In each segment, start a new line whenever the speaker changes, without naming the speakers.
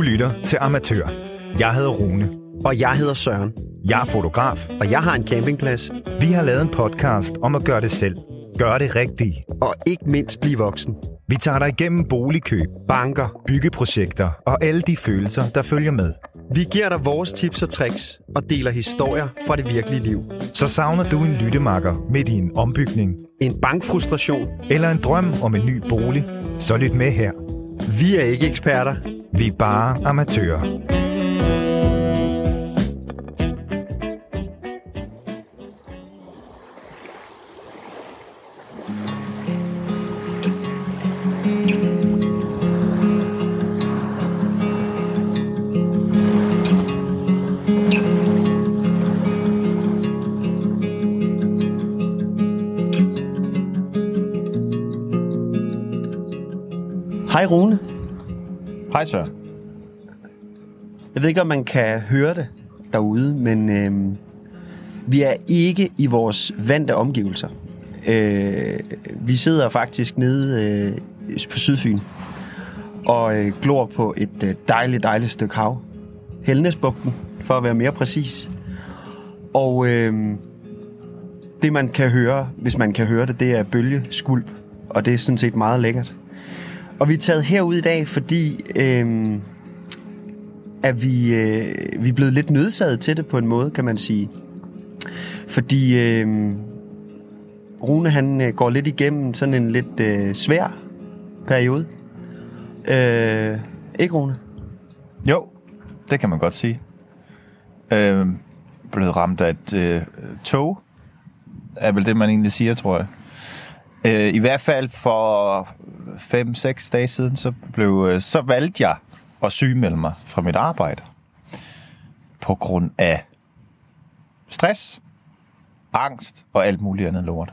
Du lytter til Amatør. Jeg hedder Rune.
Og jeg hedder Søren.
Jeg er fotograf.
Og jeg har en campingplads.
Vi har lavet en podcast om at gøre det selv. Gøre det rigtige.
Og ikke mindst blive voksen.
Vi tager dig igennem boligkøb,
Banker.
byggeprojekter og alle de følelser, der følger med.
Vi giver dig vores tips og tricks og deler historier fra det virkelige liv.
Så savner du en lyttemakker midt i en ombygning
En bankfrustration.
eller en drøm om en ny bolig, så lyt med her.
Vi er ikke eksperter.
Vi er bare amatører.
Hej Rune.
Hej Søren.
Jeg ved ikke, om man kan høre det derude, men øh, vi er ikke i vores vante omgivelser. Øh, vi sidder faktisk nede øh, på Sydfyn og øh, glor på et øh, dejligt, dejligt stykke hav. Helnesbugten, for at være mere præcis. Og øh, det, man kan høre, hvis man kan høre det, det er bølgeskulp, og det er sådan set meget lækkert. Og vi er taget herud i dag, fordi øh, at vi, øh, vi er blevet lidt nødsaget til det på en måde, kan man sige. Fordi øh, Rune han øh, går lidt igennem sådan en lidt øh, svær periode. Øh, ikke Rune?
Jo, det kan man godt sige. Øh, blevet ramt af et øh, tog, er vel det, man egentlig siger, tror jeg. Øh, I hvert fald for 5-6 dage siden, så, blev, øh, så valgte jeg at sygemelde mig fra mit arbejde. På grund af stress, angst og alt muligt andet lort.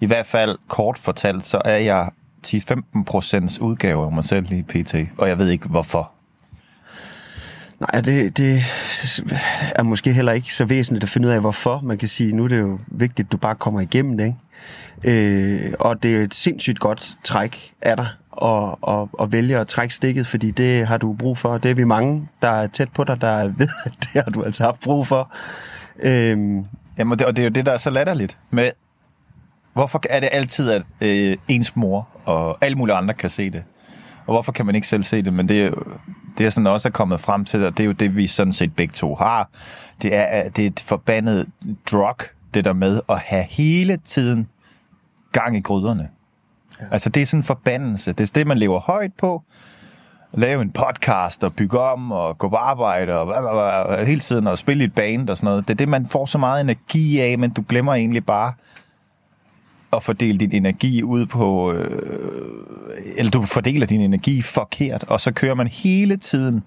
I hvert fald kort fortalt, så er jeg 10-15 procents udgave af mig selv i pt. Og jeg ved ikke hvorfor.
Nej, det, det er måske heller ikke så væsentligt at finde ud af, hvorfor. Man kan sige, nu er det jo vigtigt, at du bare kommer igennem det. Ikke? Øh, og det er et sindssygt godt træk af dig at, at, at vælge at trække stikket, fordi det har du brug for. Det er vi mange, der er tæt på dig, der ved, at det har du altså haft brug for. Øh,
Jamen, det, og det er jo det, der er så latterligt med, hvorfor er det altid, at øh, ens mor og alle mulige andre kan se det? Og hvorfor kan man ikke selv se det? Men det er det er sådan også er kommet frem til, og det er jo det, vi sådan set begge to har. Det er, at det er et forbandet drug, det der med at have hele tiden gang i gryderne. Ja. Altså, det er sådan en forbandelse. Det er det, man lever højt på. Lave en podcast og bygge om og gå på arbejde og, og, og, og hele tiden og spille i et band og sådan noget. Det er det, man får så meget energi af, men du glemmer egentlig bare at fordele din energi ud på... Øh, eller du fordeler din energi forkert, og så kører man hele tiden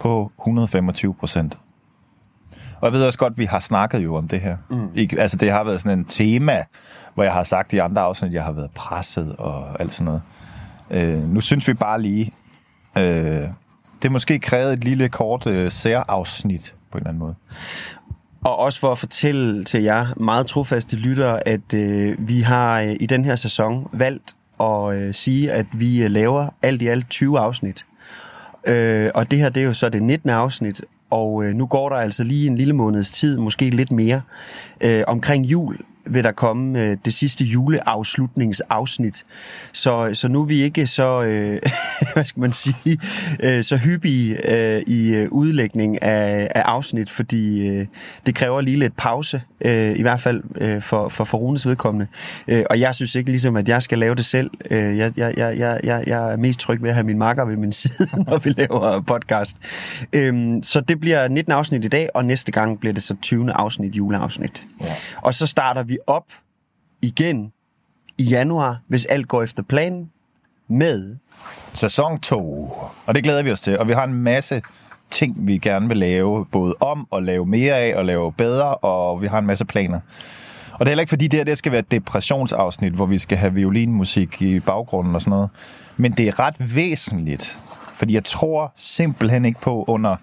på 125 procent. Og jeg ved også godt, at vi har snakket jo om det her. Mm. Ikke, altså det har været sådan en tema, hvor jeg har sagt i andre afsnit, at jeg har været presset og alt sådan noget. Øh, nu synes vi bare lige, øh, det måske krævet et lille kort øh, særafsnit på en eller anden måde.
Og også for at fortælle til jer meget trofaste lyttere, at øh, vi har øh, i den her sæson valgt at øh, sige, at vi øh, laver alt i alt 20 afsnit. Øh, og det her, det er jo så det 19. afsnit, og øh, nu går der altså lige en lille måneds tid, måske lidt mere. Øh, omkring jul vil der komme øh, det sidste juleafslutningsafsnit. Så, så nu er vi ikke så, øh, hvad skal man sige, øh, så hyppige øh, i øh, udlægning af, af afsnit, fordi øh, det kræver lige lidt pause, øh, i hvert fald øh, for, for, for Runes vedkommende. Øh, og jeg synes ikke ligesom, at jeg skal lave det selv. Øh, jeg, jeg, jeg, jeg, jeg, jeg er mest tryg ved at have min makker ved min side, når vi laver podcast. Øh, så det bliver 19 afsnit i dag, og næste gang bliver det så 20. afsnit, juleafsnit. Ja. Og så starter vi op igen i januar, hvis alt går efter planen, med
Sæson 2. Og det glæder vi os til. Og vi har en masse ting, vi gerne vil lave, både om og lave mere af og lave bedre, og vi har en masse planer. Og det er heller ikke fordi, det her det skal være et depressionsafsnit, hvor vi skal have violinmusik i baggrunden og sådan noget. Men det er ret væsentligt, fordi jeg tror simpelthen ikke på under...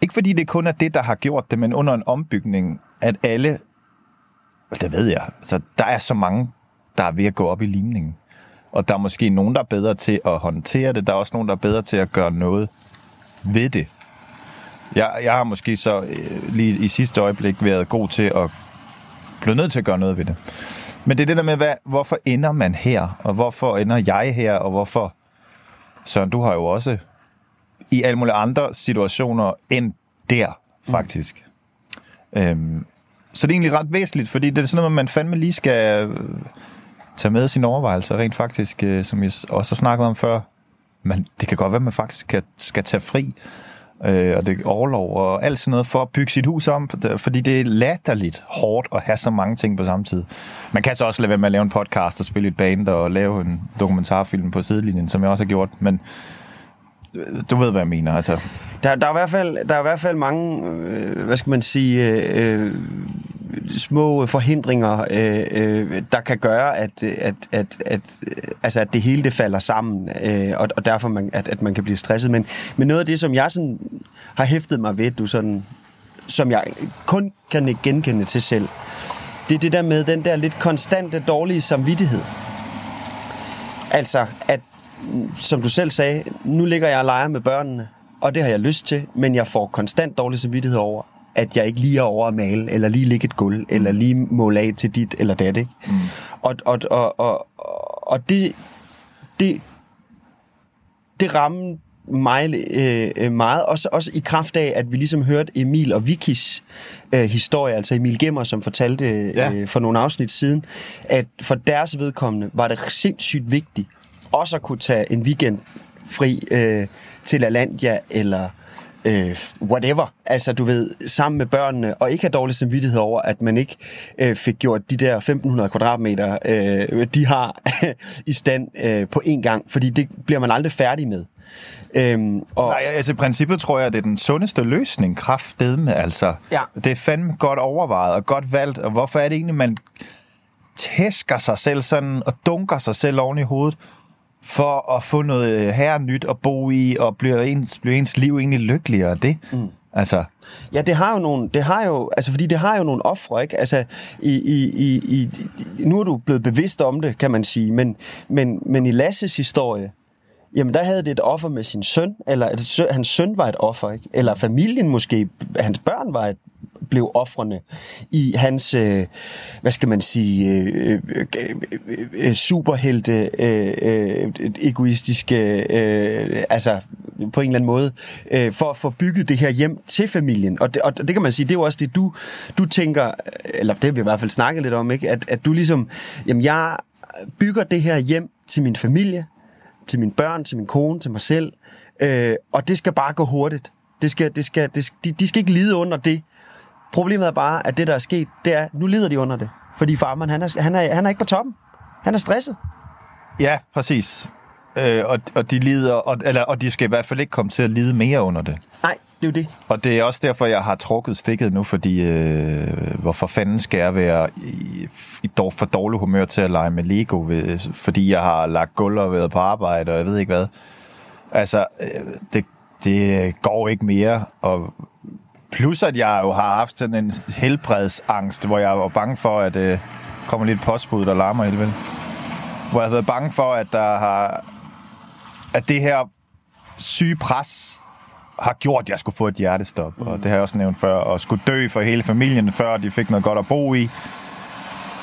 Ikke fordi det kun er det, der har gjort det, men under en ombygning, at alle... Det ved jeg. Så der er så mange, der er ved at gå op i limningen. Og der er måske nogen, der er bedre til at håndtere det. Der er også nogen, der er bedre til at gøre noget ved det. Jeg, jeg har måske så øh, lige i sidste øjeblik været god til at blive nødt til at gøre noget ved det. Men det er det der med, hvad, hvorfor ender man her, og hvorfor ender jeg her, og hvorfor... Søren, du har jo også i alle mulige andre situationer end der, faktisk. Mm. Øhm, så det er egentlig ret væsentligt, fordi det er sådan noget, man fandme lige skal øh, tage med sine overvejelser, rent faktisk, øh, som jeg også har snakket om før. Men det kan godt være, at man faktisk skal, skal tage fri, øh, og det er overlov og alt sådan noget, for at bygge sit hus om, fordi det er latterligt hårdt at have så mange ting på samme tid. Man kan så også lade være med at lave en podcast og spille et band og lave en dokumentarfilm på sidelinjen, som jeg også har gjort, men du ved, hvad jeg mener. Altså.
Der, der, er, i hvert fald, der er i hvert fald mange, øh, hvad skal man sige, øh, øh, små forhindringer, øh, øh, der kan gøre, at, at, at, at, altså, at det hele det falder sammen, øh, og, og derfor man, at, at man kan blive stresset. Men, men noget af det, som jeg sådan har hæftet mig ved, du sådan, som jeg kun kan genkende til selv, det er det der med den der lidt konstante dårlige samvittighed. Altså, at som du selv sagde, nu ligger jeg og leger med børnene, og det har jeg lyst til, men jeg får konstant dårlig samvittighed over, at jeg ikke lige er over at male, eller lige ligge et gulv, eller lige måle af til dit eller dat, ikke? Mm. Og, og, og, og, og det, det, det rammer mig øh, meget, også, også i kraft af, at vi ligesom hørte Emil og Vikis øh, historie, altså Emil Gemmer, som fortalte ja. øh, for nogle afsnit siden, at for deres vedkommende var det sindssygt vigtigt også at kunne tage en weekend fri øh, til Alandia eller øh, whatever. Altså, du ved, sammen med børnene, og ikke have dårlig samvittighed over, at man ikke øh, fik gjort de der 1500 kvadratmeter, øh, de har i stand øh, på én gang, fordi det bliver man aldrig færdig med.
Øhm, og Nej, altså i princippet tror jeg, at det er den sundeste løsning, kraftedme, altså. Ja. Det er fandme godt overvejet og godt valgt, og hvorfor er det egentlig, man tæsker sig selv sådan, og dunker sig selv oven i hovedet, for at få noget her nyt at bo i, og blive ens, blive ens liv egentlig lykkeligere af det. Mm. Altså.
Ja, det har jo nogle, det har jo, altså fordi det har jo nogle ofre, ikke? Altså, i, i, i, i, nu er du blevet bevidst om det, kan man sige, men, men, men i Lasses historie, jamen der havde det et offer med sin søn, eller at hans søn var et offer, ikke? Eller familien måske, hans børn var et blev offrene i hans, øh, hvad skal man sige, øh, øh, øh, superhelte, øh, øh, egoistiske, øh, altså på en eller anden måde, øh, for at få bygget det her hjem til familien. Og det, og det kan man sige, det er jo også det, du, du tænker, øh, eller det har vi i hvert fald snakket lidt om, ikke? At, at du ligesom, jamen jeg bygger det her hjem til min familie, til mine børn, til min kone, til mig selv, øh, og det skal bare gå hurtigt. Det skal, det skal, det, de, de skal ikke lide under det, Problemet er bare, at det, der er sket, det er, nu lider de under det. Fordi farmand, han er, han er, han er ikke på toppen. Han er stresset.
Ja, præcis. Øh, og, og, de lider, og, eller, og de skal i hvert fald ikke komme til at lide mere under det.
Nej, det er jo det.
Og det er også derfor, jeg har trukket stikket nu, fordi øh, hvorfor fanden skal jeg være i, i for dårlig humør til at lege med Lego, ved, fordi jeg har lagt gulv og været på arbejde, og jeg ved ikke hvad. Altså, øh, det, det går ikke mere, og Plus at jeg jo har haft sådan en helbredsangst, hvor jeg var bange for, at øh, kommer lidt postbud, der larmer helt vel. Hvor jeg har været bange for, at der har at det her syge pres har gjort, at jeg skulle få et hjertestop. Mm. Og det har jeg også nævnt før. Og skulle dø for hele familien, før de fik noget godt at bo i.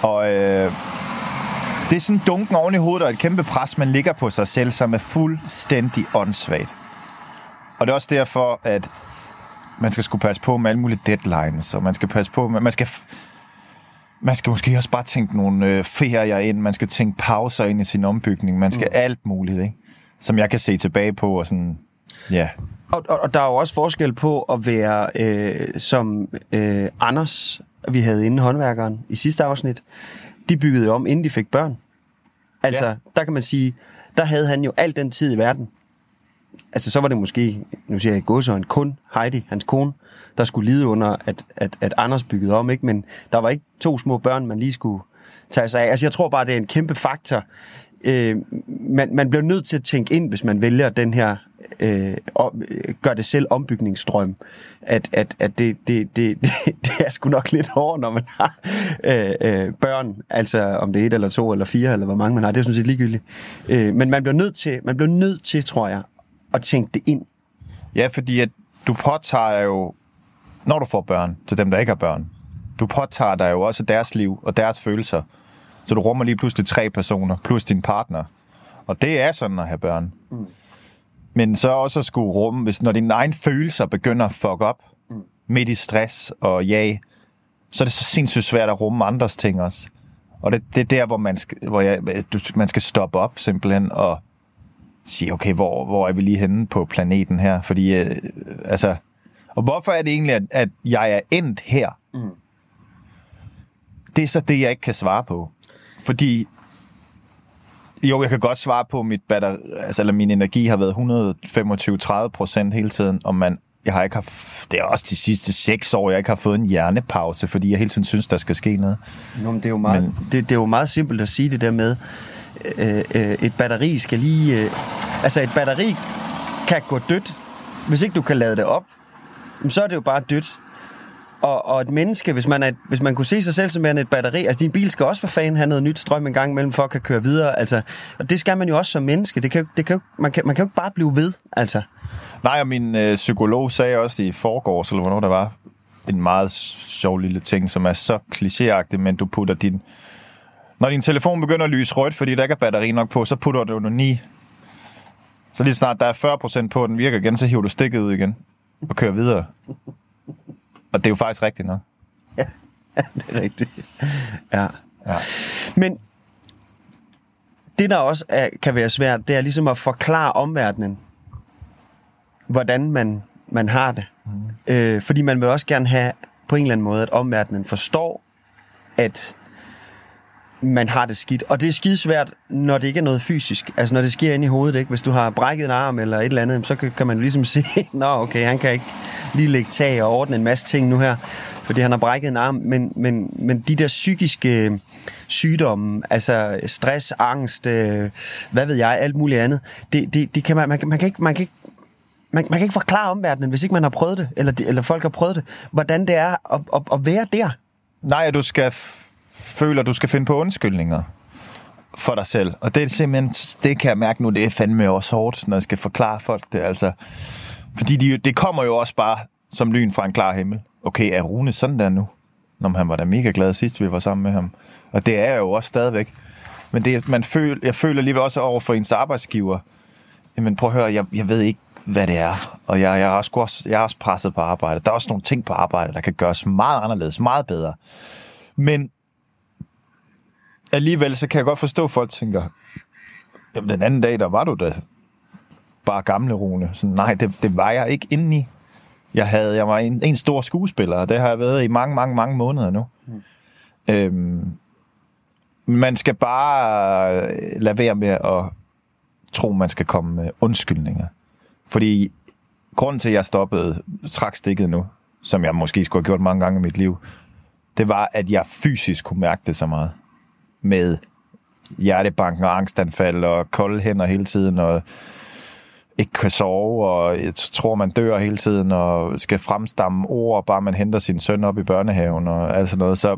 Og øh, det er sådan dunken oven i hovedet og et kæmpe pres, man ligger på sig selv, som er fuldstændig åndssvagt. Og det er også derfor, at man skal skulle passe på med alle mulige deadlines, og man skal passe på, man skal, man skal måske også bare tænke nogle øh, ferier ind, man skal tænke pauser ind i sin ombygning, man skal mm. alt muligt, ikke? som jeg kan se tilbage på, og sådan, ja.
Og, og, og der er jo også forskel på at være øh, som øh, Anders, vi havde inde håndværkeren i sidste afsnit, de byggede om, inden de fik børn. Altså, ja. der kan man sige, der havde han jo al den tid i verden altså så var det måske, nu siger jeg godsøjne, kun Heidi, hans kone, der skulle lide under, at, at, at Anders byggede om, ikke? men der var ikke to små børn, man lige skulle tage sig af. Altså jeg tror bare, det er en kæmpe faktor. Øh, man, man bliver nødt til at tænke ind, hvis man vælger den her øh, øh gør det selv ombygningsstrøm, at, at, at det, det, det, det, det er sgu nok lidt hårdt, når man har øh, øh, børn, altså om det er et eller to eller fire, eller hvor mange man har, det er sådan set ligegyldigt. Øh, men man bliver nødt til, man bliver nødt til, tror jeg, at tænke det ind.
Ja, fordi at du påtager jo, når du får børn, til dem, der ikke har børn, du påtager dig jo også deres liv og deres følelser. Så du rummer lige pludselig tre personer, plus din partner. Og det er sådan at have børn. Mm. Men så også at skulle rumme, hvis når dine egne følelser begynder at fuck op, mm. midt i stress og ja, så er det så sindssygt svært at rumme andres ting også. Og det, det er der, hvor, man skal, hvor jeg, du, man skal stoppe op simpelthen og sige, okay, hvor, hvor er vi lige henne på planeten her? Fordi, øh, altså, og hvorfor er det egentlig, at, at jeg er endt her? Mm. Det er så det, jeg ikke kan svare på. Fordi, jo, jeg kan godt svare på, at mit batter, altså, eller min energi har været 125-30 procent hele tiden, og man jeg har ikke haft, det er også de sidste seks år, jeg ikke har fået en hjernepause, fordi jeg hele tiden synes, der skal ske noget.
Nå, men det, er jo meget, men, det, det er jo meget simpelt at sige det der med, øh, øh, et batteri skal lige... Øh, altså et batteri kan gå dødt, hvis ikke du kan lade det op, så er det jo bare dødt. Og, og et menneske, hvis man, er, hvis man kunne se sig selv som et batteri, altså din bil skal også for fanden have noget nyt strøm en gang imellem, for at kan køre videre. Altså, og det skal man jo også som menneske. Det kan, det kan, man, kan, man kan jo ikke bare blive ved. Altså.
Nej, og min øh, psykolog sagde også i forgårs, eller hvornår der var, en meget sjov lille ting, som er så klichéagtig, men du putter din... Når din telefon begynder at lyse rødt, fordi der ikke er batteri nok på, så putter du den i. Så lige snart der er 40% på, og den virker igen, så hiver du stikket ud igen og kører videre. Og det er jo faktisk rigtigt nok.
Ja, det er rigtigt. Ja. ja. Men det, der også er, kan være svært, det er ligesom at forklare omverdenen, hvordan man, man har det. Mm. Øh, fordi man vil også gerne have på en eller anden måde, at omverdenen forstår, at man har det skidt. Og det er skidesvært, når det ikke er noget fysisk. Altså når det sker inde i hovedet. Ikke? Hvis du har brækket en arm eller et eller andet, så kan, kan man ligesom se, nå okay, han kan ikke lige lægge tag og ordne en masse ting nu her, fordi han har brækket en arm. Men, men, men de der psykiske sygdomme, altså stress, angst, øh, hvad ved jeg, alt muligt andet, det, det, det kan man, man, man kan ikke, man kan ikke man, man kan ikke forklare omverdenen, hvis ikke man har prøvet det, eller, eller folk har prøvet det, hvordan det er at, at, at være der.
Nej, du skal føle, at du skal finde på undskyldninger for dig selv. Og det er simpelthen, det kan jeg mærke nu, det er fandme også hårdt, når jeg skal forklare folk det. Altså, fordi de, det kommer jo også bare som lyn fra en klar himmel. Okay, er Rune sådan der nu? Når han var da mega glad sidst, vi var sammen med ham. Og det er jeg jo også stadigvæk. Men det, man føl, jeg føler lige også over for ens arbejdsgiver. Jamen prøv at høre, jeg, jeg ved ikke, hvad det er. Og jeg, jeg, er også, jeg er også presset på arbejde. Der er også nogle ting på arbejde, der kan gøres meget anderledes, meget bedre. Men alligevel, så kan jeg godt forstå, at folk tænker, jamen den anden dag, der var du da bare gamle Rune. Så nej, det, det var jeg ikke indeni. Jeg, havde, jeg var en, en stor skuespiller, og det har jeg været i mange, mange, mange måneder nu. Mm. Øhm, man skal bare lade være med at tro, man skal komme med undskyldninger. Fordi grunden til, at jeg stoppede trakstikket nu, som jeg måske skulle have gjort mange gange i mit liv, det var, at jeg fysisk kunne mærke det så meget. Med hjertebanken og angstanfald og kolde hænder hele tiden, og ikke kan sove, og jeg tror, man dør hele tiden, og skal fremstamme ord, bare man henter sin søn op i børnehaven, og alt sådan noget. Så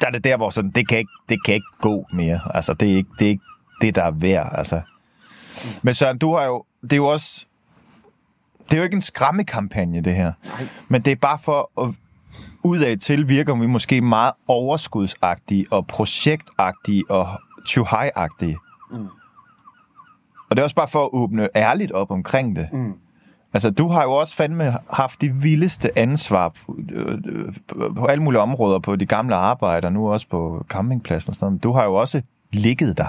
der er det der, hvor sådan, det kan ikke, det kan ikke gå mere. Altså, det er ikke det, er ikke det der er værd. Altså. Men Søren, du har jo, det er jo også, det er jo ikke en skræmmekampagne, det her. Nej. Men det er bare for at udad til virker vi måske meget overskudsagtige og projektagtige og tjuhaj-agtige. Mm. Og det er også bare for at åbne ærligt op omkring det. Mm. Altså, du har jo også fandme haft det vildeste ansvar på, øh, på alle mulige områder på de gamle arbejder, nu også på campingpladsen og sådan noget. Du har jo også ligget der.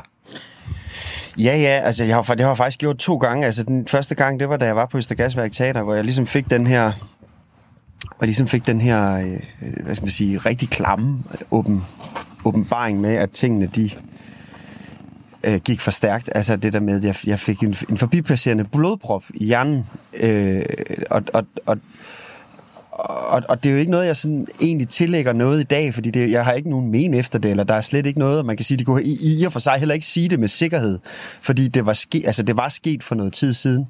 Ja, ja, altså jeg har, det har jeg faktisk gjort to gange. Altså den første gang, det var da jeg var på Østergasværk Teater, hvor jeg ligesom fik den her, hvor jeg ligesom fik den her, øh, hvad skal man sige, rigtig klamme åben, åbenbaring med, at tingene, de øh, gik for stærkt. Altså det der med, at jeg, jeg fik en, en forbipasserende blodprop i hjernen, øh, og, og, og og, og det er jo ikke noget, jeg sådan egentlig tillægger noget i dag, fordi det, jeg har ikke nogen men efter det, eller der er slet ikke noget, man kan sige, de kunne i, i og for sig heller ikke sige det med sikkerhed, fordi det var, ske, altså det var sket for noget tid siden,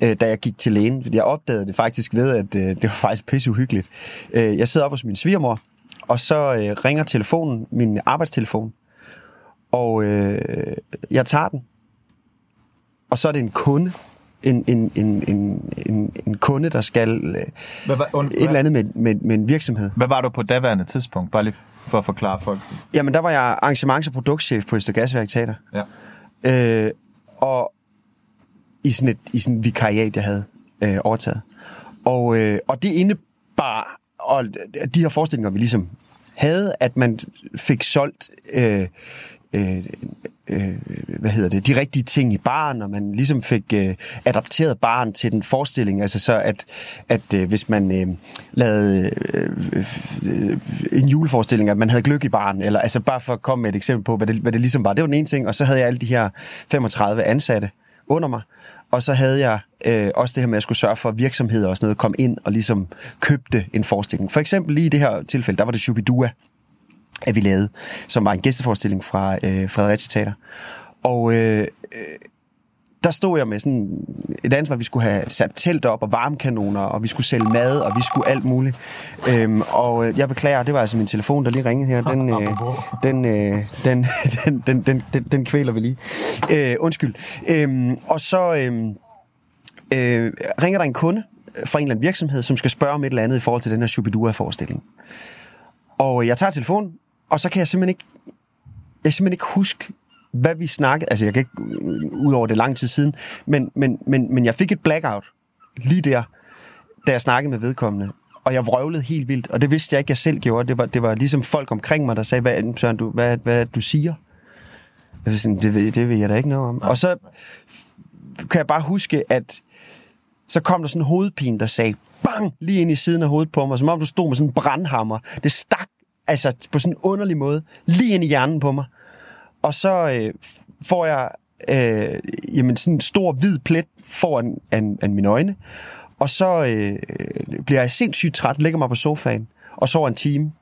øh, da jeg gik til lægen, jeg opdagede det faktisk ved, at øh, det var faktisk pisse uhyggeligt. Øh, jeg sidder op hos min svigermor, og så øh, ringer telefonen, min arbejdstelefon, og øh, jeg tager den, og så er det en kunde, en, en, en, en, en, en kunde, der skal øh,
Hvad, var- und,
et eller andet med, med, med en virksomhed.
Hvad var du på daværende tidspunkt? Bare lige for at forklare folk.
Jamen, der var jeg arrangements- og produktchef på Østergasværk Teater.
Ja.
Øh, og i sådan et i sådan et vikariat, jeg havde øh, overtaget. Og, øh, og det indebar, og de her forestillinger, vi ligesom havde, at man fik solgt øh, øh, øh, hvad hedder det, de rigtige ting i barn, og man ligesom fik øh, adapteret barn til den forestilling, altså så at, at øh, hvis man øh, lavede øh, øh, en juleforestilling, at man havde gløk i barn, eller altså bare for at komme med et eksempel på, hvad det, hvad det ligesom var. Det var den ene ting, og så havde jeg alle de her 35 ansatte under mig, og så havde jeg øh, også det her med, at jeg skulle sørge for, at virksomheder og sådan noget kom ind og ligesom købte en forestilling. For eksempel lige i det her tilfælde, der var det Shubidua, at vi lavede, som var en gæsteforestilling fra øh, Fredericia Teater. Og øh, øh, der stod jeg med sådan et ansvar, vi skulle have sat telt op og varmekanoner, og vi skulle sælge mad, og vi skulle alt muligt. Øhm, og øh, jeg beklager, det var altså min telefon, der lige ringede her. Den, øh, den, øh, den, den, den, den, den, den kvæler vi lige. Øh, undskyld. Øhm, og så øh, øh, ringer der en kunde fra en eller anden virksomhed, som skal spørge om et eller andet i forhold til den her Shubidua-forestilling. Og jeg tager telefonen, og så kan jeg simpelthen ikke, jeg simpelthen ikke huske, hvad vi snakkede. Altså, jeg kan ikke, øh, ud over det lang tid siden, men, men, men, men jeg fik et blackout lige der, da jeg snakkede med vedkommende. Og jeg vrøvlede helt vildt, og det vidste jeg ikke, jeg selv gjorde. Det var, det var ligesom folk omkring mig, der sagde, hvad, Søren, du, hvad, hvad du siger? Jeg var sådan, det, ved, det ved jeg da ikke noget om. Og så kan jeg bare huske, at så kom der sådan en hovedpine, der sagde, bang, lige ind i siden af hovedet på mig, som om du stod med sådan en brandhammer. Det stak altså på sådan en underlig måde, lige ind i hjernen på mig. Og så øh, får jeg øh, jamen sådan en stor hvid plet foran an, an mine øjne, og så øh, bliver jeg sindssygt træt, lægger mig på sofaen, og sover en time.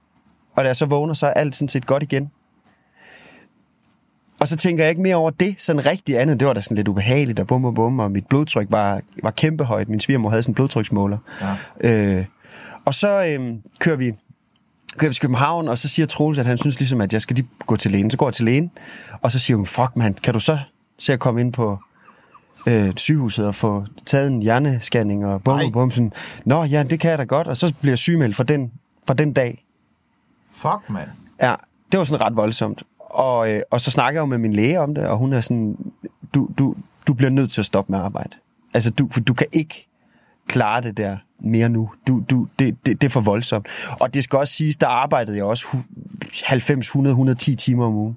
Og da jeg så vågner, så er alt sådan set godt igen. Og så tænker jeg ikke mere over det, sådan rigtig andet. Det var da sådan lidt ubehageligt, og bum, bum, bum, og mit blodtryk var, var kæmpehøjt. Min svigermor havde sådan en blodtryksmåler. Ja. Øh, og så øh, kører vi kører til København, og så siger Troels, at han synes ligesom, at jeg skal lige gå til lægen. Så går jeg til lægen, og så siger hun, fuck man, kan du så se at komme ind på øh, sygehuset og få taget en hjernescanning og bum,
Nej.
bum, sådan, Nå ja, det kan jeg da godt, og så bliver jeg sygemeldt fra den, fra den dag.
Fuck, mand.
Ja, det var sådan ret voldsomt. Og, øh, og så snakker jeg jo med min læge om det, og hun er sådan, du, du, du bliver nødt til at stoppe med arbejde. Altså, du, for du kan ikke klare det der mere nu. Du, du, det, det, det er for voldsomt. Og det skal også siges, der arbejdede jeg også 90, 100, 110 timer om ugen.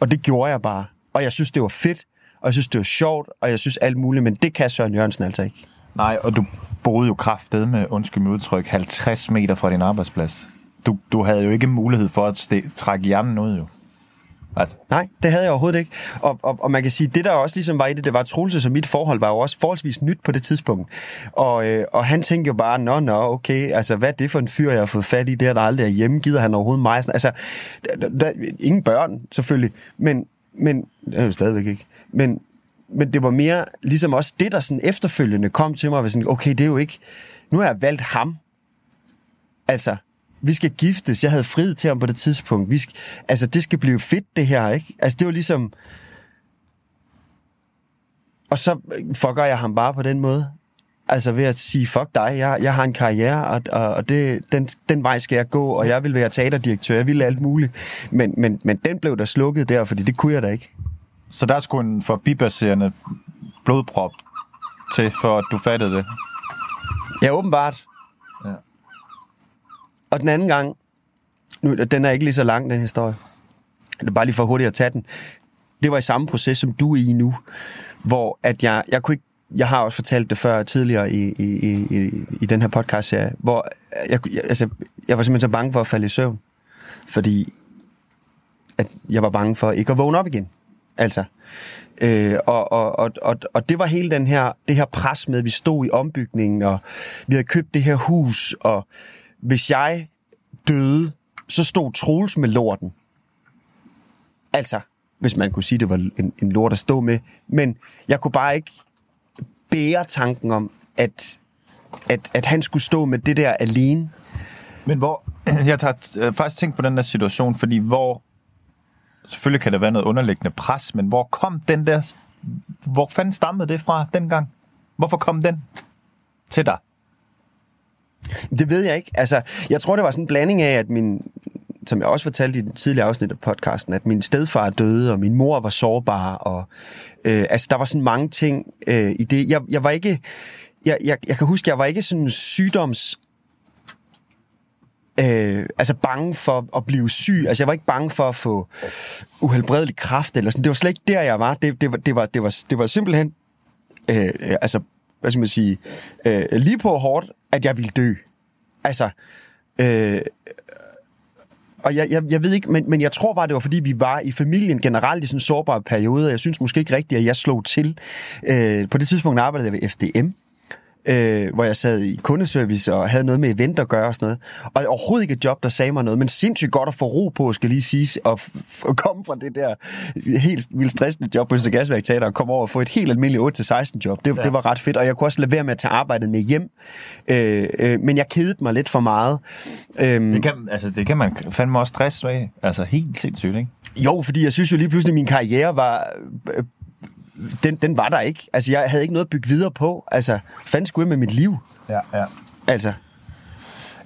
Og det gjorde jeg bare. Og jeg synes, det var fedt, og jeg synes, det var sjovt, og jeg synes alt muligt, men det kan Søren Jørgensen altså ikke.
Nej, og du boede jo kraftet med, undskyld med udtryk, 50 meter fra din arbejdsplads. Du, du havde jo ikke mulighed for at trække hjernen ud, jo. Altså,
Nej, det havde jeg overhovedet ikke. Og, og, og man kan sige, det der også ligesom var i det, det var Troelse, så mit forhold var jo også forholdsvis nyt på det tidspunkt. Og, øh, og han tænkte jo bare, nå, nå, okay, altså hvad er det for en fyr, jeg har fået fat i, der der aldrig er hjemme, gider han overhovedet mig? Altså, der, der, ingen børn, selvfølgelig, men, men det er jo stadigvæk ikke. Men, men det var mere ligesom også det, der sådan efterfølgende kom til mig, var sådan, okay, det er jo ikke, nu har jeg valgt ham. Altså, vi skal giftes. Jeg havde friet til ham på det tidspunkt. Vi skal, altså, det skal blive fedt, det her, ikke? Altså, det var ligesom... Og så fucker jeg ham bare på den måde. Altså ved at sige, fuck dig, jeg, jeg har en karriere, og, og, og det, den, den vej skal jeg gå, og jeg vil være teaterdirektør, jeg vil alt muligt. Men, men, men den blev der slukket der, fordi det kunne jeg da ikke.
så der skulle en forbibaserende blodprop til, for at du fattede det.
Ja, åbenbart. Og den anden gang, nu, den er ikke lige så lang, den historie. Det er bare lige for hurtigt at tage den. Det var i samme proces, som du er i nu, hvor at jeg, jeg kunne ikke jeg har også fortalt det før tidligere i, i, i, i, i den her podcast serie, hvor jeg, jeg, altså, jeg var simpelthen så bange for at falde i søvn, fordi at jeg var bange for ikke at vågne op igen. Altså. Øh, og, og, og, og, og det var hele den her, det her pres med, at vi stod i ombygningen, og vi havde købt det her hus, og hvis jeg døde, så stod Troels med lorten. Altså, hvis man kunne sige, det var en, en lort at stå med. Men jeg kunne bare ikke bære tanken om, at, at, at han skulle stå med det der alene.
Men hvor, jeg har øh, faktisk tænkt på den der situation, fordi hvor, selvfølgelig kan der være noget underliggende pres, men hvor kom den der, hvor fanden stammede det fra dengang? hvorfor kom den til dig?
Det ved jeg ikke. Altså, jeg tror, det var sådan en blanding af, at min, som jeg også fortalte i den tidligere afsnit af podcasten, at min stedfar døde, og min mor var sårbar, og øh, altså, der var sådan mange ting øh, i det. Jeg, jeg var ikke, jeg, jeg, jeg kan huske, jeg var ikke sådan sygdoms øh, altså bange for at blive syg. Altså, jeg var ikke bange for at få uhelbredelig kraft, eller sådan. Det var slet ikke der, jeg var. Det, det, var, det, var, det, var, det var simpelthen, øh, øh, altså, hvad skal man sige, øh, lige på hårdt, at jeg ville dø. Altså, øh, og jeg, jeg, jeg ved ikke, men, men jeg tror bare, det var fordi, vi var i familien generelt i sådan en sårbar periode, jeg synes måske ikke rigtigt, at jeg slog til. Øh, på det tidspunkt arbejdede jeg ved FDM, øh, hvor jeg sad i kundeservice og havde noget med event at gøre og sådan noget. Og overhovedet ikke et job, der sagde mig noget, men sindssygt godt at få ro på, skal lige sige, og f- komme fra det der helt vildt stressende job på Øster Gasværk Teater og komme over og få et helt almindeligt 8-16 job. Det, ja. det var ret fedt, og jeg kunne også lade være med at tage arbejdet med hjem. Øh, øh, men jeg kedede mig lidt for meget. Øh,
Det kan, altså, det kan man fandme også stress af. Altså helt sindssygt, ikke?
Jo, fordi jeg synes jo lige pludselig, at min karriere var... Den, den var der ikke. Altså, jeg havde ikke noget at bygge videre på. Altså, fanden skulle jeg med mit liv?
Ja, ja.
Altså,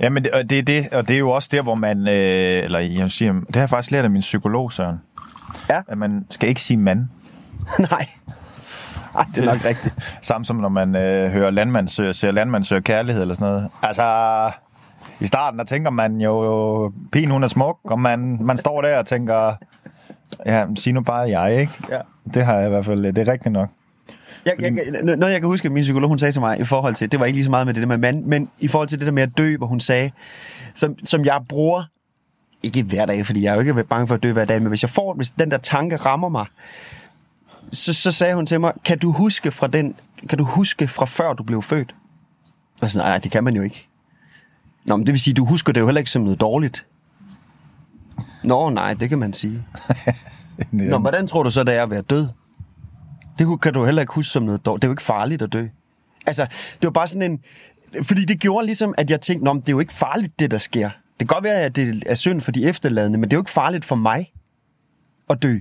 Jamen, det, og det, er det, og det er jo også der, hvor man... Øh, eller jeg siger, det har jeg faktisk lært af min psykolog, Søren.
Ja.
At man skal ikke sige mand.
nej. Ej, det er nok rigtigt.
Samt som når man øh, hører landmand søger, ser landmand søger kærlighed eller sådan noget. Altså, i starten der tænker man jo, pigen hun er smuk, og man, man står der og tænker, ja, sig nu bare jeg, ikke?
Ja.
Det har jeg i hvert fald, det er rigtigt nok.
Jeg, jeg, jeg- noget, jeg kan huske, at min psykolog hun sagde til mig i forhold til, det var ikke lige så meget med det der med mand, men i forhold til det der med at dø, hvor hun sagde, som, som jeg bruger, ikke hver dag, fordi jeg er jo ikke bange for at dø hver dag, men hvis jeg får, hvis den der tanke rammer mig, så, så sagde hun til mig, kan du huske fra den, kan du huske fra før du blev født? Og sådan, nej, det kan man jo ikke. Nå, men det vil sige, du husker det jo heller ikke som noget dårligt. Nå, nej, det kan man sige. Nå, hvordan tror du så, det er at være død? Det kan du heller ikke huske som noget dårligt. Det er jo ikke farligt at dø. Altså, det var bare sådan en... Fordi det gjorde ligesom, at jeg tænkte, Nå, det er jo ikke farligt, det der sker. Det kan godt være, at det er synd for de efterladende, men det er jo ikke farligt for mig at dø.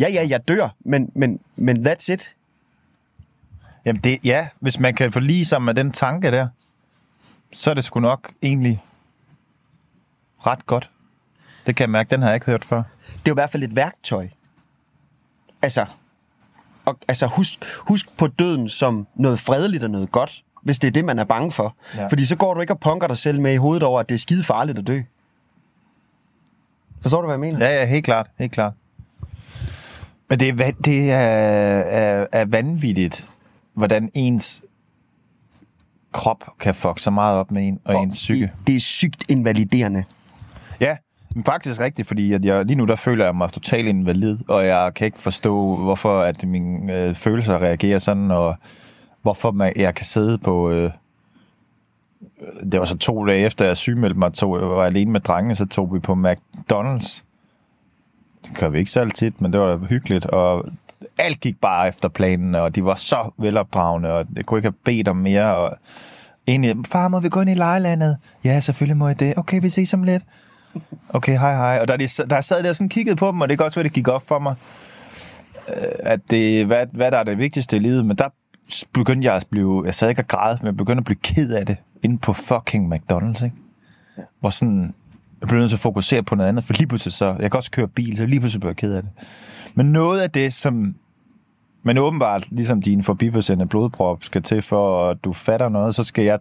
Ja, ja, jeg dør, men, men, men that's it.
Jamen det, ja, hvis man kan forlige sig med den tanke der, så er det sgu nok egentlig ret godt. Det kan jeg mærke, den har jeg ikke hørt før.
Det er i hvert fald et værktøj. Altså, og, altså husk, husk på døden som noget fredeligt og noget godt, hvis det er det, man er bange for.
Ja.
Fordi så går du ikke og punker dig selv med i hovedet over, at det er skide farligt at dø. Forstår du, hvad jeg mener?
Ja, ja, helt klart, helt klart. Men det er, det er, er, er vanvittigt, hvordan ens krop kan fuck så meget op med en og, og ens psyke.
Det, det er sygt invaliderende.
Men faktisk rigtigt, fordi at jeg, lige nu der føler jeg mig totalt invalid, og jeg kan ikke forstå, hvorfor at mine øh, følelser reagerer sådan, og hvorfor man, jeg kan sidde på... Øh, øh det var så to dage efter, jeg sygemeldte mig, tog, jeg var alene med drengene, så tog vi på McDonald's. Det gør vi ikke så altid, men det var hyggeligt, og alt gik bare efter planen, og de var så velopdragende, og jeg kunne ikke have bedt om mere, og egentlig, far, må vi gå ind i lejelandet? Ja, selvfølgelig må jeg det. Okay, vi ses om lidt. Okay, hej hej. Og der, de, der sad der sådan kigget på dem, og det kan også være, det gik op for mig, øh, at det, hvad, hvad der er det vigtigste i livet, men der begyndte jeg at blive, jeg sad ikke at græde, men jeg begyndte at blive ked af det, inde på fucking McDonald's, ikke? Hvor sådan, jeg blev nødt til at fokusere på noget andet, for lige pludselig så, jeg kan også køre bil, så lige pludselig blev jeg ked af det. Men noget af det, som, men åbenbart, ligesom din forbipatiente blodprop skal til, for at du fatter noget, så skal jeg,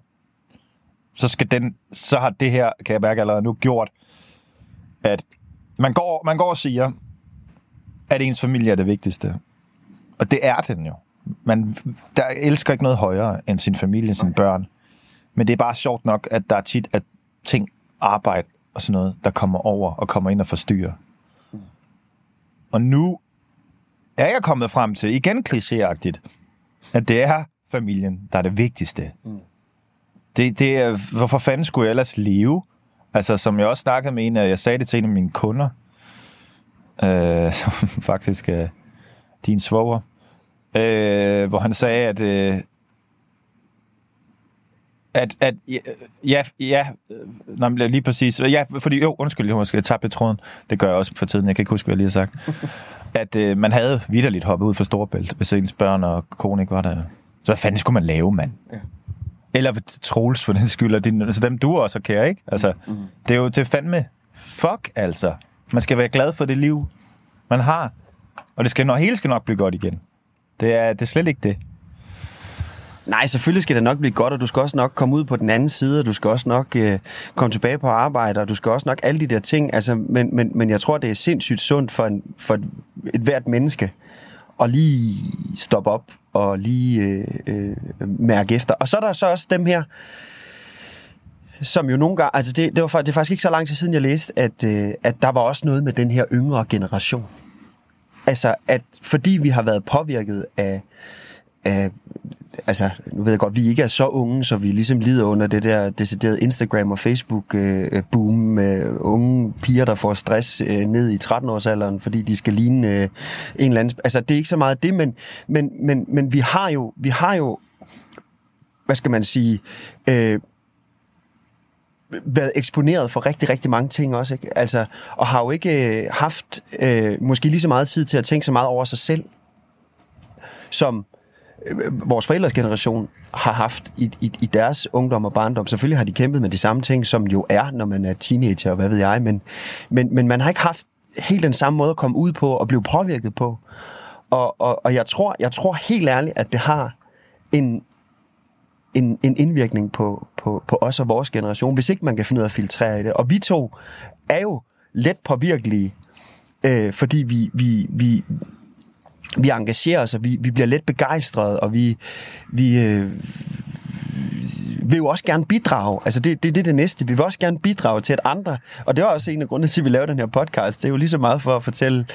så skal den, så har det her, kan jeg mærke allerede nu, gjort, at man går, man går og siger, at ens familie er det vigtigste. Og det er den jo. Man der elsker ikke noget højere end sin familie, sine børn. Men det er bare sjovt nok, at der er tit, at ting, arbejde og sådan noget, der kommer over og kommer ind og forstyrrer. Og nu er jeg kommet frem til, igen klichéagtigt, at det er familien, der er det vigtigste. Det, det er, hvorfor fanden skulle jeg ellers leve? Altså, som jeg også snakkede med en af, jeg sagde det til en af mine kunder, øh, som faktisk er din svoger, øh, hvor han sagde, at, øh, at, at ja, ja, øh, men lige præcis, ja, fordi, jo, undskyld, jeg skal tabe tråden, det gør jeg også for tiden, jeg kan ikke huske, hvad jeg lige har sagt, at øh, man havde vidderligt hoppet ud fra Storbælt, hvis ens børn og kone ikke var der. Så hvad fanden skulle man lave, mand? Ja. Eller Troels for den skyld, og din, altså dem du også kære, ikke? Altså, mm. det er jo det er fandme, fuck altså. Man skal være glad for det liv, man har. Og det skal nok, hele skal nok blive godt igen. Det er, det er slet ikke det.
Nej, selvfølgelig skal det nok blive godt, og du skal også nok komme ud på den anden side, og du skal også nok øh, komme tilbage på arbejde, og du skal også nok alle de der ting. Altså, men, men, men jeg tror, det er sindssygt sundt for, en, for et, et hvert menneske at lige stoppe op og lige øh, øh, mærke efter. Og så er der så også dem her, som jo nogle gange, altså det, det, var, det er faktisk ikke så lang tid siden, jeg læste, at, øh, at der var også noget med den her yngre generation. Altså, at fordi vi har været påvirket af, af altså, nu ved jeg godt, vi ikke er så unge, så vi ligesom lider under det der deciderede Instagram og Facebook øh, øh boom med unge piger, der får stress øh, ned i 13-årsalderen, fordi de skal ligne øh, en eller anden... Altså, det er ikke så meget det, men, men, men, men vi har jo, vi har jo, hvad skal man sige, øh, været eksponeret for rigtig, rigtig mange ting også, ikke? Altså, og har jo ikke øh, haft øh, måske lige så meget tid til at tænke så meget over sig selv, som Øh, vores forældres generation har haft i, i, i deres ungdom og barndom. Selvfølgelig har de kæmpet med de samme ting, som jo er, når man er teenager, og hvad ved jeg, men, men, men man har ikke haft helt den samme måde at komme ud på og blive påvirket på. Og, og, og jeg, tror, jeg tror helt ærligt, at det har en, en, en indvirkning på, på, på os og vores generation, hvis ikke man kan finde ud af at filtrere i det. Og vi to er jo let påvirkelige, øh, fordi vi, vi, vi, vi engagerer os, og vi, vi bliver let begejstrede, og vi, vi, øh, vil jo også gerne bidrage. Altså det, det, det er det næste. Vi vil også gerne bidrage til, at andre... Og det er også en af grundene til, at vi laver den her podcast. Det er jo lige så meget for at fortælle,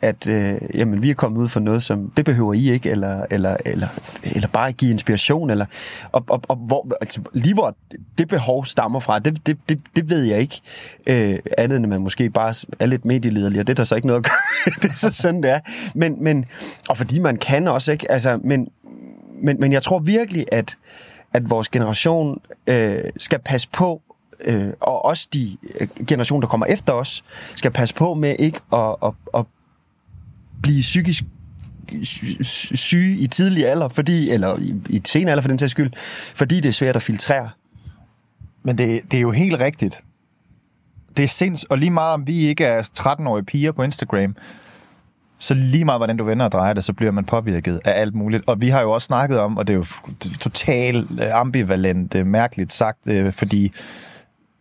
at øh, jamen, vi er kommet ud for noget, som det behøver I ikke, eller, eller, eller, eller bare give inspiration. Eller, og, og, og hvor, altså, lige hvor det behov stammer fra, det, det, det, det ved jeg ikke. Øh, andet end at man måske bare er lidt medieliderlig, og det er der så ikke noget at gøre. det er så sådan, det er. Men, men, og fordi man kan også, ikke? Altså, men, men, men jeg tror virkelig, at at vores generation øh, skal passe på, øh, og også de generationer, generation, der kommer efter os, skal passe på med ikke at, at, at blive psykisk syge i tidlig alder, fordi, eller i, i sen alder for den sags skyld, fordi det er svært at filtrere.
Men det, det er jo helt rigtigt. Det er sinds, og lige meget om vi ikke er 13-årige piger på Instagram, så lige meget hvordan du vender og drejer det, så bliver man påvirket af alt muligt. Og vi har jo også snakket om, og det er jo totalt øh, ambivalent, øh, mærkeligt sagt, øh, fordi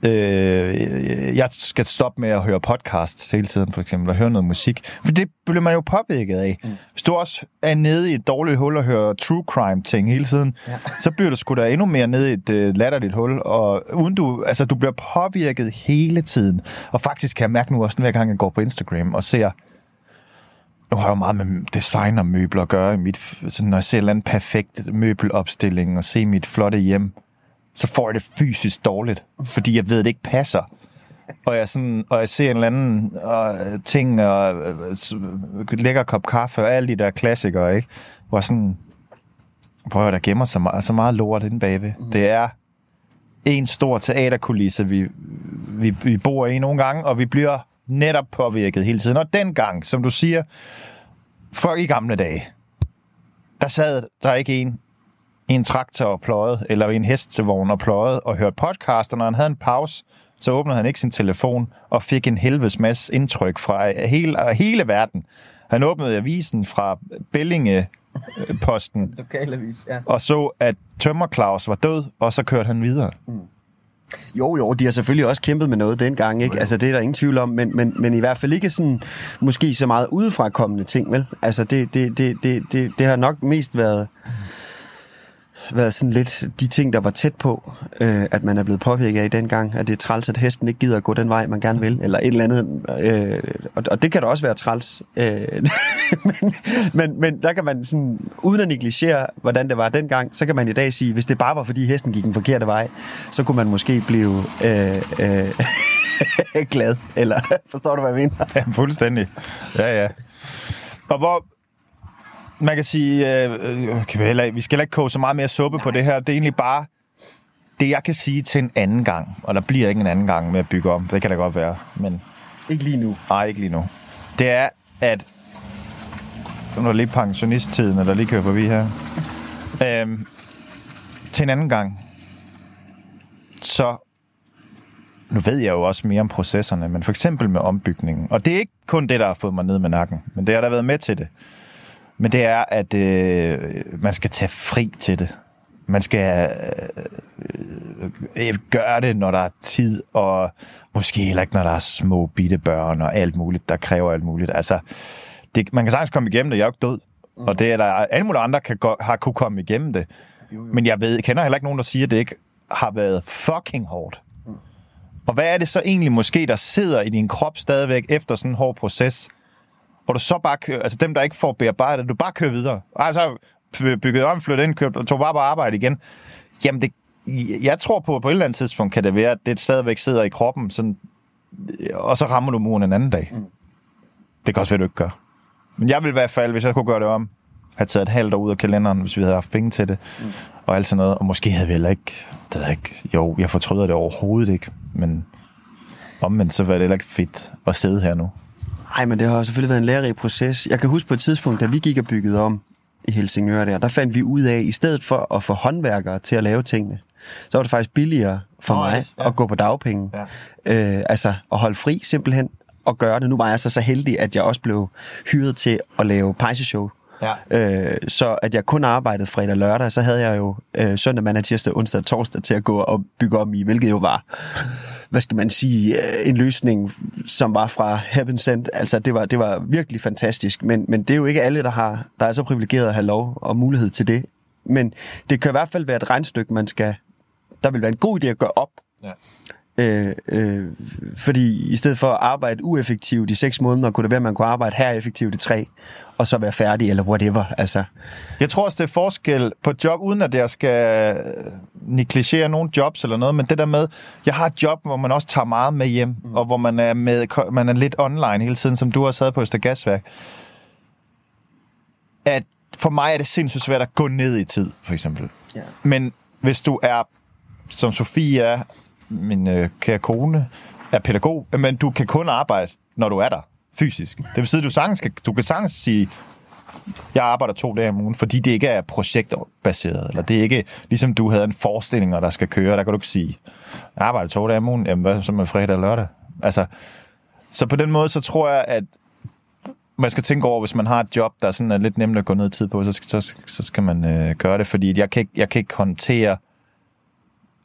øh, jeg skal stoppe med at høre podcasts hele tiden, for eksempel, og høre noget musik. For det bliver man jo påvirket af. Mm. Hvis du også er nede i et dårligt hul og hører true crime ting hele tiden, ja. så bliver du sgu da endnu mere nede i et latterligt hul, og uden du, altså du bliver påvirket hele tiden. Og faktisk kan jeg mærke nu også, hver gang jeg går på Instagram og ser nu har jeg jo meget med design og møbler at gøre. I mit, sådan, når jeg ser en perfekt møbelopstilling og ser mit flotte hjem, så får jeg det fysisk dårligt, fordi jeg ved, at det ikke passer. Og jeg, sådan, og jeg ser en eller anden uh, ting, og uh, lækker kop kaffe, og alle de der klassikere, ikke? Hvor sådan, prøver der gemmer så meget, så meget lort inde bagved. Mm. Det er en stor teaterkulisse, vi, vi, vi bor i nogle gange, og vi bliver netop påvirket hele tiden. Og dengang, som du siger, for i gamle dage, der sad der ikke en i en traktor og pløjet, eller i en hestevogn og pløjet og hørte podcast, og når han havde en pause, så åbnede han ikke sin telefon og fik en helvedes masse indtryk fra hele, hele verden. Han åbnede avisen fra Bellinge posten
Lokalavis, ja.
og så, at Tømmer Claus var død, og så kørte han videre. Mm.
Jo, jo, de har selvfølgelig også kæmpet med noget dengang, ikke? Altså, det er der ingen tvivl om, men, men, men i hvert fald ikke sådan, måske så meget udefrakommende ting, vel? Altså, det, det, det, det, det, det har nok mest været været sådan lidt de ting, der var tæt på, øh, at man er blevet påvirket af dengang, at det er træls, at hesten ikke gider at gå den vej, man gerne vil, eller et eller andet. Øh, og, og det kan da også være træls. Øh, men, men, men der kan man sådan, uden at negligere, hvordan det var dengang, så kan man i dag sige, hvis det bare var, fordi hesten gik den forkerte vej, så kunne man måske blive øh, øh, glad. Eller forstår du, hvad jeg mener?
Ja, fuldstændig. Ja, ja. Og hvor, man kan sige, øh, øh, kan vi, heller, vi skal heller ikke koge så meget mere suppe Nej. på det her. Det er egentlig bare det, jeg kan sige til en anden gang. Og der bliver ikke en anden gang med at bygge om. Det kan da godt være. Men...
Ikke lige nu.
Nej, ikke lige nu. Det er, at nu er lige pensionisttiden, der lige kører forbi her. Øhm, til en anden gang, så nu ved jeg jo også mere om processerne, men for eksempel med ombygningen. Og det er ikke kun det, der har fået mig ned med nakken, men det har der været med til det. Men det er, at øh, man skal tage fri til det. Man skal øh, øh, gøre det, når der er tid, og måske heller ikke, når der er små bitte børn og alt muligt, der kræver alt muligt. Altså, det, man kan sagtens komme igennem det. Jeg er jo ikke død. Mm. Og det er der alle mulige andre, kan gå, har kunne komme igennem det. Men jeg ved, kender heller ikke nogen, der siger, at det ikke har været fucking hårdt. Og hvad er det så egentlig måske, der sidder i din krop stadigvæk efter sådan en hård proces, hvor du så bare kører, altså dem, der ikke får bearbejdet, du bare kører videre. Altså bygget om, flyttet ind, og tog bare på arbejde igen. Jamen, det, jeg tror på, at på et eller andet tidspunkt kan det være, at det stadigvæk sidder i kroppen, sådan, og så rammer du muren en anden dag. Mm. Det kan også være, du ikke gør. Men jeg vil i hvert fald, hvis jeg kunne gøre det om, have taget et halvt år ud af kalenderen, hvis vi havde haft penge til det, mm. og alt sådan noget. Og måske havde vi heller ikke, det ved ikke, jo, jeg fortryder det overhovedet ikke, men omvendt så var det heller ikke fedt at sidde her nu.
Nej, men det har selvfølgelig været en lærerig proces. Jeg kan huske på et tidspunkt, da vi gik og byggede om i Helsingør der, der fandt vi ud af, at i stedet for at få håndværkere til at lave tingene, så var det faktisk billigere for oh, mig yes, ja. at gå på dagpenge. Ja. Øh, altså at holde fri simpelthen og gøre det. Nu var jeg så så heldig, at jeg også blev hyret til at lave pejseshow Ja. Øh, så at jeg kun arbejdede fredag og lørdag, så havde jeg jo øh, søndag, mandag, tirsdag, onsdag og torsdag til at gå og bygge om i, hvilket jo var, hvad skal man sige, øh, en løsning, som var fra heaven sent. Altså, det var, det var virkelig fantastisk. Men, men det er jo ikke alle, der, har, der er så privilegeret at have lov og mulighed til det. Men det kan i hvert fald være et regnstykke, man skal... Der vil være en god idé at gøre op. Ja. Øh, øh, fordi i stedet for at arbejde ueffektivt i seks måneder, kunne det være, at man kunne arbejde her effektivt i tre, og så være færdig, eller whatever. Altså.
Jeg tror også, det er forskel på job, uden at jeg skal negligere nogle jobs eller noget, men det der med, jeg har et job, hvor man også tager meget med hjem, mm. og hvor man er, med, man er lidt online hele tiden, som du har sad på Østergasværk. At for mig er det sindssygt svært at gå ned i tid, for eksempel. Ja. Men hvis du er, som Sofie er, min øh, kære kone, er pædagog, men du kan kun arbejde, når du er der fysisk. Det vil sige, at du, sagtens kan, du kan sagtens sige, jeg arbejder to dage om ugen, fordi det ikke er projektbaseret, eller det er ikke, ligesom du havde en forestilling, der skal køre, der kan du ikke sige, jeg arbejder to dage om ugen, jamen hvad så med fredag og lørdag? Altså, så på den måde, så tror jeg, at man skal tænke over, hvis man har et job, der sådan er lidt nemt at gå ned i tid på, så, så, så skal man øh, gøre det, fordi jeg kan, ikke, jeg kan ikke håndtere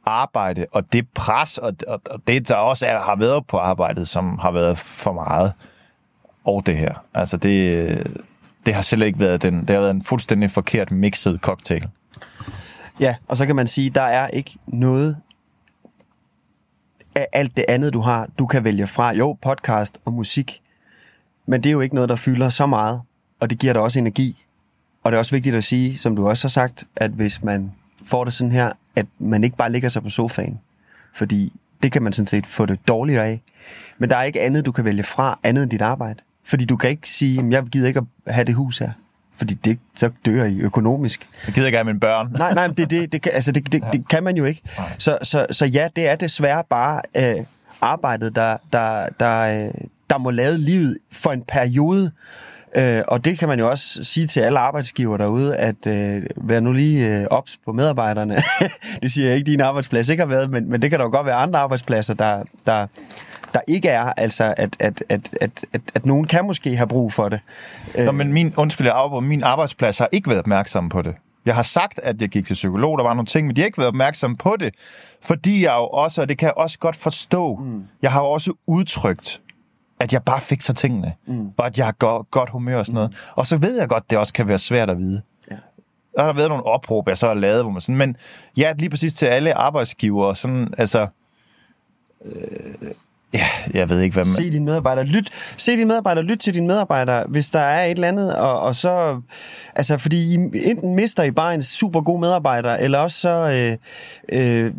arbejde, og det pres, og, og, og det, der også er, har været på arbejdet, som har været for meget, og det her. Altså, det, det har selv ikke været den, det har været en fuldstændig forkert mixet cocktail.
Ja, og så kan man sige, der er ikke noget af alt det andet, du har, du kan vælge fra. Jo, podcast og musik, men det er jo ikke noget, der fylder så meget, og det giver dig også energi. Og det er også vigtigt at sige, som du også har sagt, at hvis man får det sådan her, at man ikke bare ligger sig på sofaen. Fordi det kan man sådan set få det dårligere af. Men der er ikke andet, du kan vælge fra, andet end dit arbejde. Fordi du kan ikke sige, at jeg gider ikke at have det hus her. Fordi det, så dør I økonomisk.
Jeg gider ikke have mine børn.
nej, nej, det, det, det, kan, altså det, det, det kan man jo ikke. Så, så, så ja, det er desværre bare øh, arbejdet, der, der, der, øh, der må lade livet for en periode. Øh, og det kan man jo også sige til alle arbejdsgiver derude, at øh, vær nu lige øh, ops på medarbejderne. det siger jeg ikke, din arbejdsplads ikke har været, men, men det kan da jo godt være andre arbejdspladser, der, der, der ikke er, altså at, at, at, at, at, at nogen kan måske have brug for det.
Nå, men min, undskyld, jeg afbryder, min arbejdsplads har ikke været opmærksom på det. Jeg har sagt, at jeg gik til psykolog, der var nogle ting, men de har ikke været opmærksom på det, fordi jeg jo også, og det kan jeg også godt forstå, mm. jeg har jo også udtrykt, at jeg bare fikser tingene, mm. og at jeg har godt, godt humør og sådan noget. Mm. Og så ved jeg godt, det også kan være svært at vide. Ja. Der har været nogle opråb, jeg så har lavet, hvor man sådan, men ja, lige præcis til alle arbejdsgivere, sådan, altså, øh, jeg ved ikke, hvad man...
Se dine medarbejdere. Lyt, se dine medarbejdere. Lyt til dine medarbejdere, hvis der er et eller andet. Og, og så... Altså, fordi I, enten mister I bare en super god medarbejder, eller også så... Øh, øh,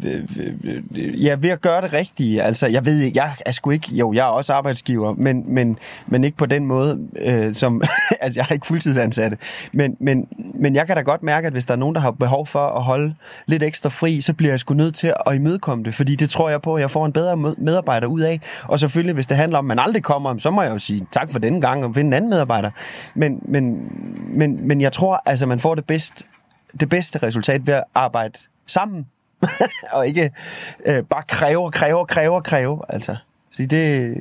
øh, ja, ved at gøre det rigtige. Altså, jeg ved jeg er sgu ikke... Jo, jeg er også arbejdsgiver, men, men, men ikke på den måde, øh, som... altså, jeg har ikke fuldtidsansatte. Men, men, men jeg kan da godt mærke, at hvis der er nogen, der har behov for at holde lidt ekstra fri, så bliver jeg sgu nødt til at imødekomme det, fordi det tror jeg på, at jeg får en bedre medarbejder ud af. Og selvfølgelig, hvis det handler om, at man aldrig kommer, så må jeg jo sige tak for denne gang og finde en anden medarbejder. Men, men, men, men jeg tror, altså, man får det bedst det bedste resultat ved at arbejde sammen, og ikke øh, bare kræve, kræve, kræve, kræve. Altså, fordi det...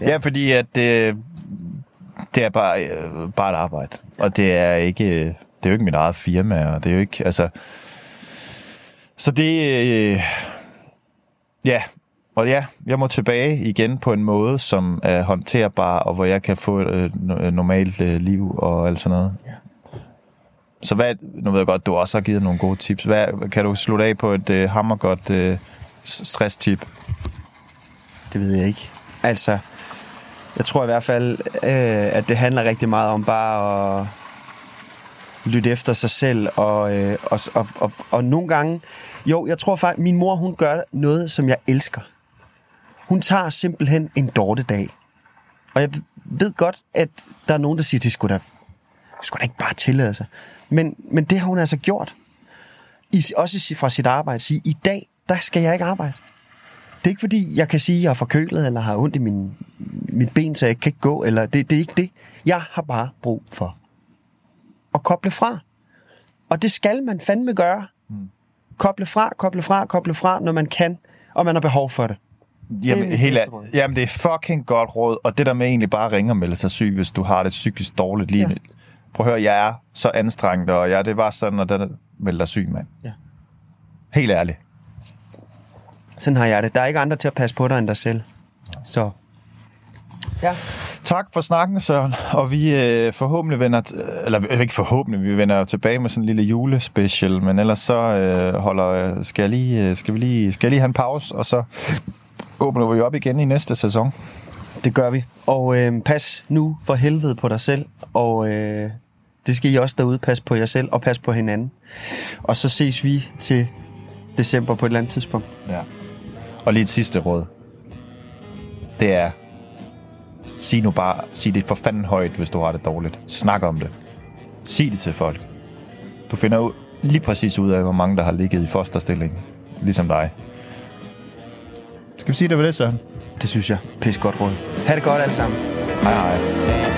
Ja, ja fordi at det, det er bare, øh, bare et arbejde. Og det er ikke... Øh, det er jo ikke mit eget firma, og det er jo ikke... Altså, så det... Øh, ja, og ja, jeg må tilbage igen på en måde, som er håndterbar, og hvor jeg kan få et øh, normalt øh, liv og alt sådan noget. Ja. Så hvad, nu ved jeg godt, du også har givet nogle gode tips. Hvad, kan du slutte af på et øh, hammergodt øh, stress-tip?
Det ved jeg ikke. Altså, jeg tror i hvert fald, øh, at det handler rigtig meget om bare at lytte efter sig selv. Og, øh, og, og, og, og nogle gange... Jo, jeg tror faktisk, min mor, hun gør noget, som jeg elsker. Hun tager simpelthen en dag. Og jeg ved godt, at der er nogen, der siger, det skulle da, skulle da ikke bare tillade sig. Men, men det har hun altså gjort. I, også fra sit arbejde. Sige, i dag, der skal jeg ikke arbejde. Det er ikke fordi, jeg kan sige, at jeg er forkølet, eller har ondt i min, mit ben, så jeg kan ikke gå. Eller det, det er ikke det. Jeg har bare brug for at koble fra. Og det skal man fandme gøre. Mm. Koble fra, koble fra, koble fra, når man kan, og man har behov for det.
Jamen, det helt, jamen, det er fucking godt råd, og det der med egentlig bare at ringe og melde sig syg, hvis du har det psykisk dårligt lige ja. Prøv at høre, jeg er så anstrengt, og jeg, det var sådan, at den melder dig syg, mand. Ja. Helt ærligt.
Sådan har jeg det. Der er ikke andre til at passe på dig end dig selv. Så
Ja. Tak for snakken, Søren. Og vi øh, forhåbentlig vender, eller ikke forhåbentlig, vi vender tilbage med sådan en lille julespecial, men ellers så øh, holder, skal, jeg lige, øh, skal, vi lige, skal jeg lige have en pause, og så åbner vi op igen i næste sæson.
Det gør vi. Og øh, pas nu for helvede på dig selv, og øh, det skal I også derude. Pas på jer selv, og pas på hinanden. Og så ses vi til december på et eller andet tidspunkt.
Ja. Og lige et sidste råd. Det er, sig nu bare, sig det for fanden højt, hvis du har det dårligt. Snak om det. Sig det til folk. Du finder ud, lige præcis ud af, hvor mange der har ligget i fosterstilling, ligesom dig. Skal vi sige det var det, Søren?
Det synes jeg. Pis godt råd. Ha' det godt alle sammen.
Hej hej.